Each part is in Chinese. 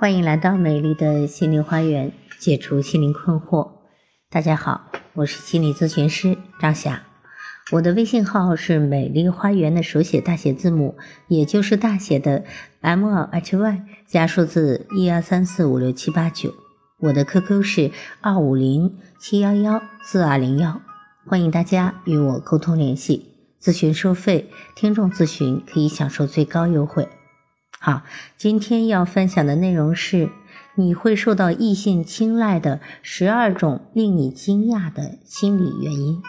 欢迎来到美丽的心灵花园，解除心灵困惑。大家好，我是心理咨询师张霞，我的微信号是美丽花园的手写大写字母，也就是大写的 M H Y 加数字一二三四五六七八九。我的 QQ 是二五零七幺幺四二零幺，欢迎大家与我沟通联系。咨询收费，听众咨询可以享受最高优惠。好，今天要分享的内容是你会受到异性青睐的十二种令你惊讶的心理原因。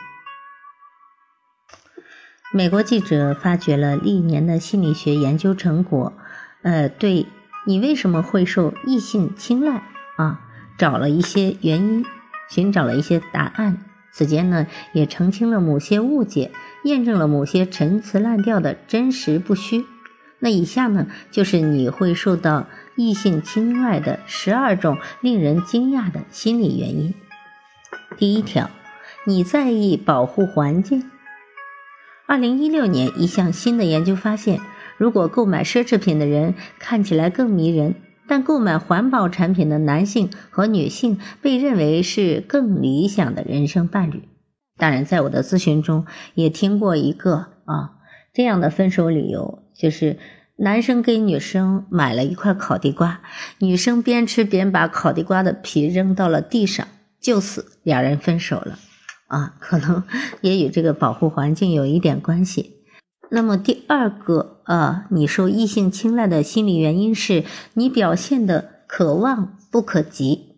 美国记者发掘了历年的心理学研究成果，呃，对你为什么会受异性青睐啊，找了一些原因，寻找了一些答案。此间呢，也澄清了某些误解，验证了某些陈词滥调的真实不虚。那以下呢，就是你会受到异性青睐的十二种令人惊讶的心理原因。第一条，你在意保护环境。二零一六年，一项新的研究发现，如果购买奢侈品的人看起来更迷人，但购买环保产品的男性和女性被认为是更理想的人生伴侣。当然，在我的咨询中也听过一个啊这样的分手理由。就是男生给女生买了一块烤地瓜，女生边吃边把烤地瓜的皮扔到了地上，就此两人分手了。啊，可能也与这个保护环境有一点关系。那么第二个啊，你受异性青睐的心理原因是你表现的可望不可及。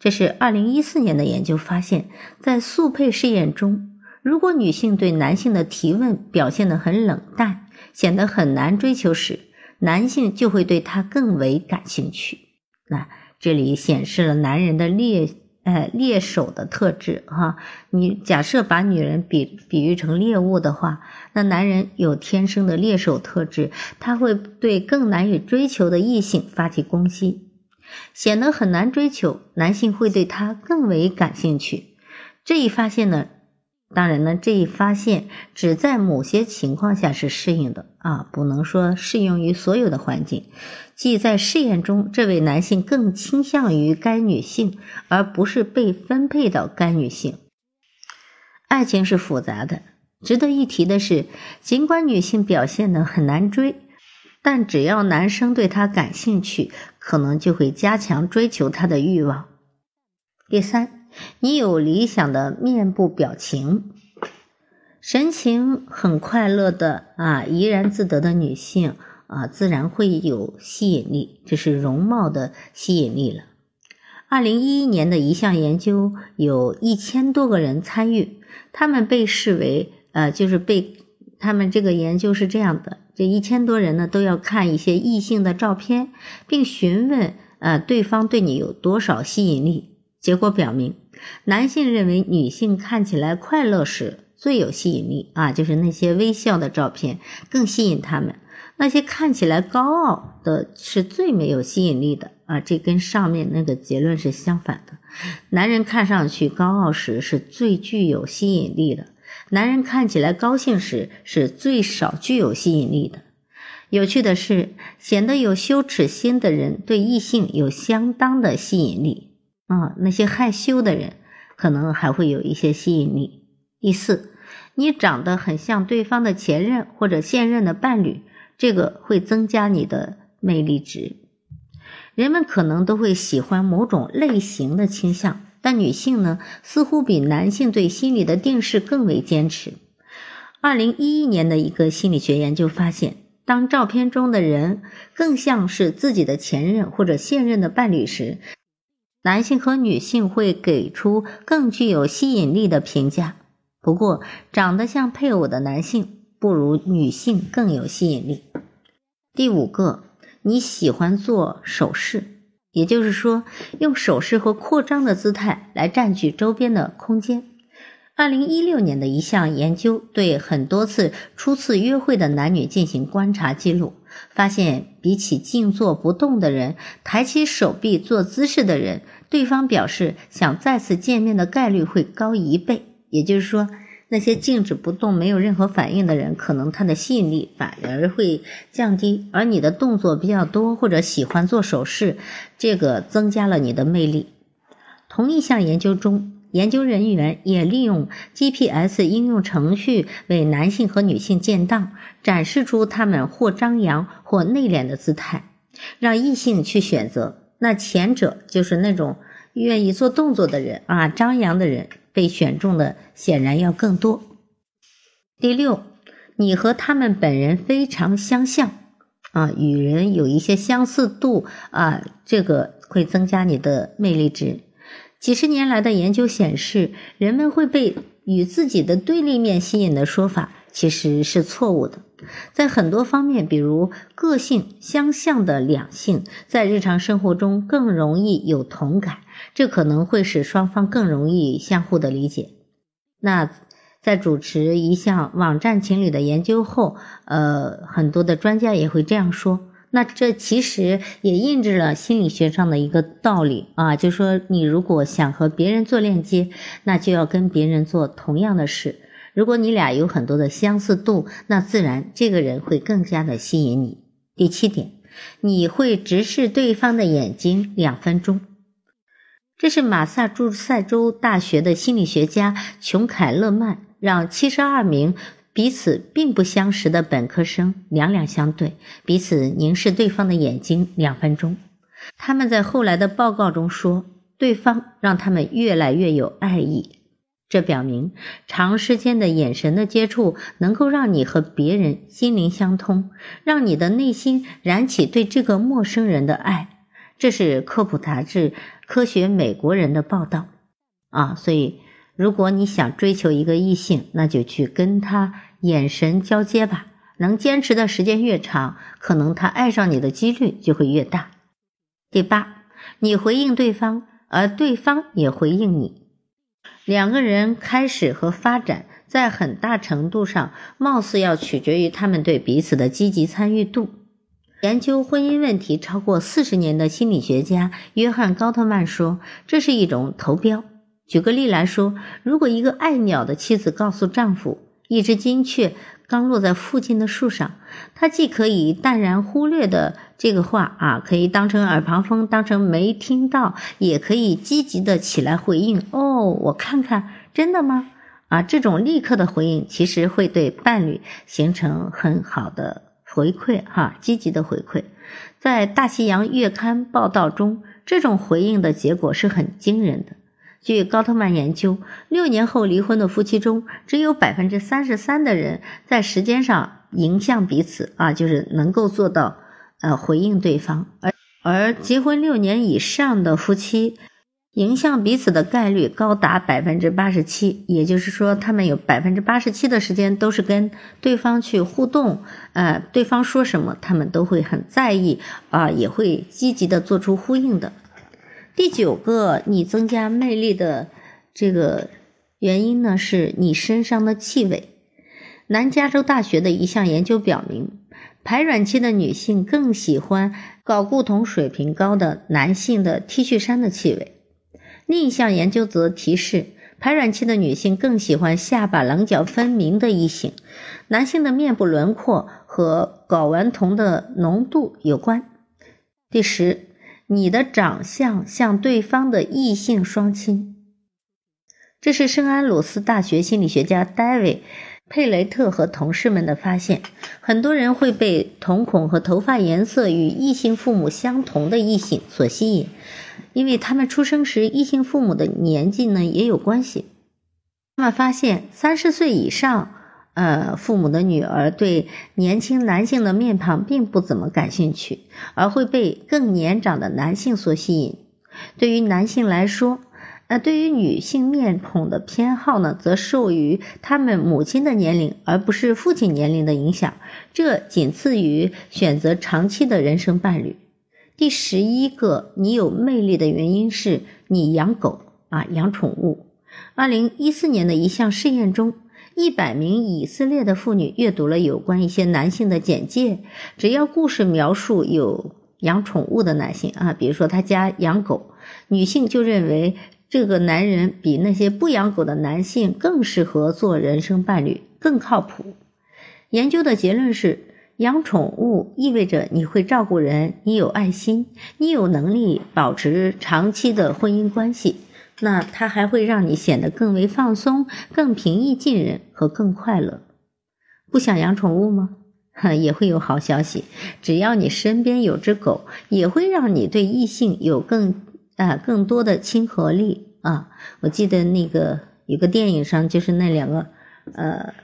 这是二零一四年的研究发现，在速配试验中，如果女性对男性的提问表现得很冷淡。显得很难追求时，男性就会对她更为感兴趣。那这里显示了男人的猎呃猎手的特质哈。你假设把女人比比喻成猎物的话，那男人有天生的猎手特质，他会对更难以追求的异性发起攻击，显得很难追求，男性会对他更为感兴趣。这一发现呢？当然呢，这一发现只在某些情况下是适应的啊，不能说适用于所有的环境。即在试验中，这位男性更倾向于该女性，而不是被分配到该女性。爱情是复杂的，值得一提的是，尽管女性表现的很难追，但只要男生对她感兴趣，可能就会加强追求她的欲望。第三。你有理想的面部表情，神情很快乐的啊，怡然自得的女性啊，自然会有吸引力，这是容貌的吸引力了。二零一一年的一项研究，有一千多个人参与，他们被视为呃，就是被他们这个研究是这样的，这一千多人呢都要看一些异性的照片，并询问呃对方对你有多少吸引力。结果表明。男性认为女性看起来快乐时最有吸引力啊，就是那些微笑的照片更吸引他们；那些看起来高傲的是最没有吸引力的啊，这跟上面那个结论是相反的。男人看上去高傲时是最具有吸引力的，男人看起来高兴时是最少具有吸引力的。有趣的是，显得有羞耻心的人对异性有相当的吸引力。啊，那些害羞的人可能还会有一些吸引力。第四，你长得很像对方的前任或者现任的伴侣，这个会增加你的魅力值。人们可能都会喜欢某种类型的倾向，但女性呢，似乎比男性对心理的定势更为坚持。二零一一年的一个心理学研究发现，当照片中的人更像是自己的前任或者现任的伴侣时，男性和女性会给出更具有吸引力的评价。不过，长得像配偶的男性不如女性更有吸引力。第五个，你喜欢做手势，也就是说，用手势和扩张的姿态来占据周边的空间。二零一六年的一项研究对很多次初次约会的男女进行观察记录，发现比起静坐不动的人，抬起手臂做姿势的人，对方表示想再次见面的概率会高一倍。也就是说，那些静止不动、没有任何反应的人，可能他的吸引力反而会降低；而你的动作比较多，或者喜欢做手势，这个增加了你的魅力。同一项研究中，研究人员也利用 GPS 应用程序为男性和女性建档，展示出他们或张扬或内敛的姿态，让异性去选择。那前者就是那种愿意做动作的人啊，张扬的人。被选中的显然要更多。第六，你和他们本人非常相像啊，与人有一些相似度啊，这个会增加你的魅力值。几十年来的研究显示，人们会被与自己的对立面吸引的说法其实是错误的。在很多方面，比如个性相像的两性在日常生活中更容易有同感。这可能会使双方更容易相互的理解。那在主持一项网站情侣的研究后，呃，很多的专家也会这样说。那这其实也印证了心理学上的一个道理啊，就说你如果想和别人做链接，那就要跟别人做同样的事。如果你俩有很多的相似度，那自然这个人会更加的吸引你。第七点，你会直视对方的眼睛两分钟。这是马萨诸塞州大学的心理学家琼凯勒曼让七十二名彼此并不相识的本科生两两相对，彼此凝视对方的眼睛两分钟。他们在后来的报告中说，对方让他们越来越有爱意。这表明长时间的眼神的接触能够让你和别人心灵相通，让你的内心燃起对这个陌生人的爱。这是科普杂志。科学美国人的报道啊，所以如果你想追求一个异性，那就去跟他眼神交接吧。能坚持的时间越长，可能他爱上你的几率就会越大。第八，你回应对方，而对方也回应你，两个人开始和发展，在很大程度上，貌似要取决于他们对彼此的积极参与度。研究婚姻问题超过四十年的心理学家约翰·高特曼说：“这是一种投标。”举个例来说，如果一个爱鸟的妻子告诉丈夫，一只金雀刚落在附近的树上，它既可以淡然忽略的这个话啊，可以当成耳旁风，当成没听到，也可以积极的起来回应：“哦，我看看，真的吗？”啊，这种立刻的回应其实会对伴侣形成很好的。回馈哈，积极的回馈，在《大西洋月刊》报道中，这种回应的结果是很惊人的。据高特曼研究，六年后离婚的夫妻中，只有百分之三十三的人在时间上迎向彼此啊，就是能够做到呃回应对方，而而结婚六年以上的夫妻。迎向彼此的概率高达百分之八十七，也就是说，他们有百分之八十七的时间都是跟对方去互动，呃，对方说什么，他们都会很在意，啊，也会积极的做出呼应的。第九个，你增加魅力的这个原因呢，是你身上的气味。南加州大学的一项研究表明，排卵期的女性更喜欢睾固酮水平高的男性的 T 恤衫的气味。另一项研究则提示，排卵期的女性更喜欢下巴棱角分明的异性。男性的面部轮廓和睾丸酮的浓度有关。第十，你的长相像对方的异性双亲。这是圣安鲁斯大学心理学家戴维·佩雷特和同事们的发现。很多人会被瞳孔和头发颜色与异性父母相同的异性所吸引。因为他们出生时异性父母的年纪呢也有关系，他们发现三十岁以上，呃，父母的女儿对年轻男性的面庞并不怎么感兴趣，而会被更年长的男性所吸引。对于男性来说，呃，对于女性面孔的偏好呢，则受于他们母亲的年龄，而不是父亲年龄的影响。这仅次于选择长期的人生伴侣。第十一个，你有魅力的原因是你养狗啊，养宠物。二零一四年的一项试验中，一百名以色列的妇女阅读了有关一些男性的简介，只要故事描述有养宠物的男性啊，比如说他家养狗，女性就认为这个男人比那些不养狗的男性更适合做人生伴侣，更靠谱。研究的结论是，养宠物意味着你会照顾人，你有爱心，你有能力保持长期的婚姻关系。那它还会让你显得更为放松、更平易近人和更快乐。不想养宠物吗？也会有好消息，只要你身边有只狗，也会让你对异性有更啊更多的亲和力啊。我记得那个有个电影上，就是那两个呃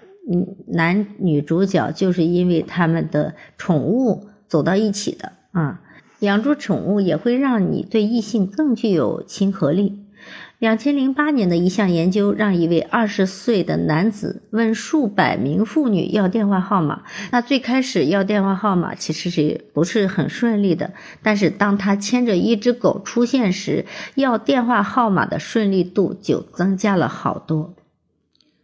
男女主角，就是因为他们的宠物走到一起的啊。养猪宠物也会让你对异性更具有亲和力。两千零八年的一项研究，让一位二十岁的男子问数百名妇女要电话号码。那最开始要电话号码其实是不是很顺利的？但是当他牵着一只狗出现时，要电话号码的顺利度就增加了好多。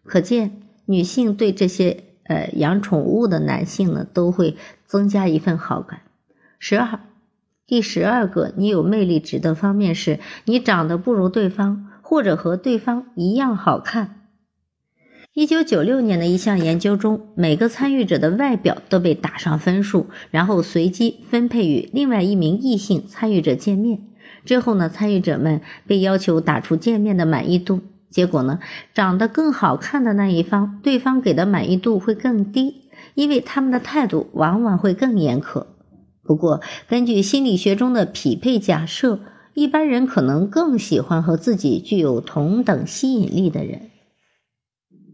可见，女性对这些呃养宠物的男性呢，都会增加一份好感。十二。第十二个，你有魅力值的方面是你长得不如对方，或者和对方一样好看。一九九六年的一项研究中，每个参与者的外表都被打上分数，然后随机分配与另外一名异性参与者见面。之后呢，参与者们被要求打出见面的满意度。结果呢，长得更好看的那一方，对方给的满意度会更低，因为他们的态度往往会更严苛。不过，根据心理学中的匹配假设，一般人可能更喜欢和自己具有同等吸引力的人。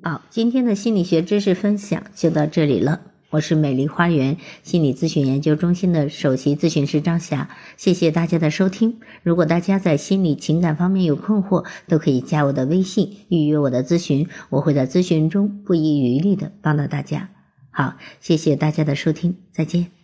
好，今天的心理学知识分享就到这里了。我是美丽花园心理咨询研究中心的首席咨询师张霞，谢谢大家的收听。如果大家在心理情感方面有困惑，都可以加我的微信预约我的咨询，我会在咨询中不遗余力的帮到大家。好，谢谢大家的收听，再见。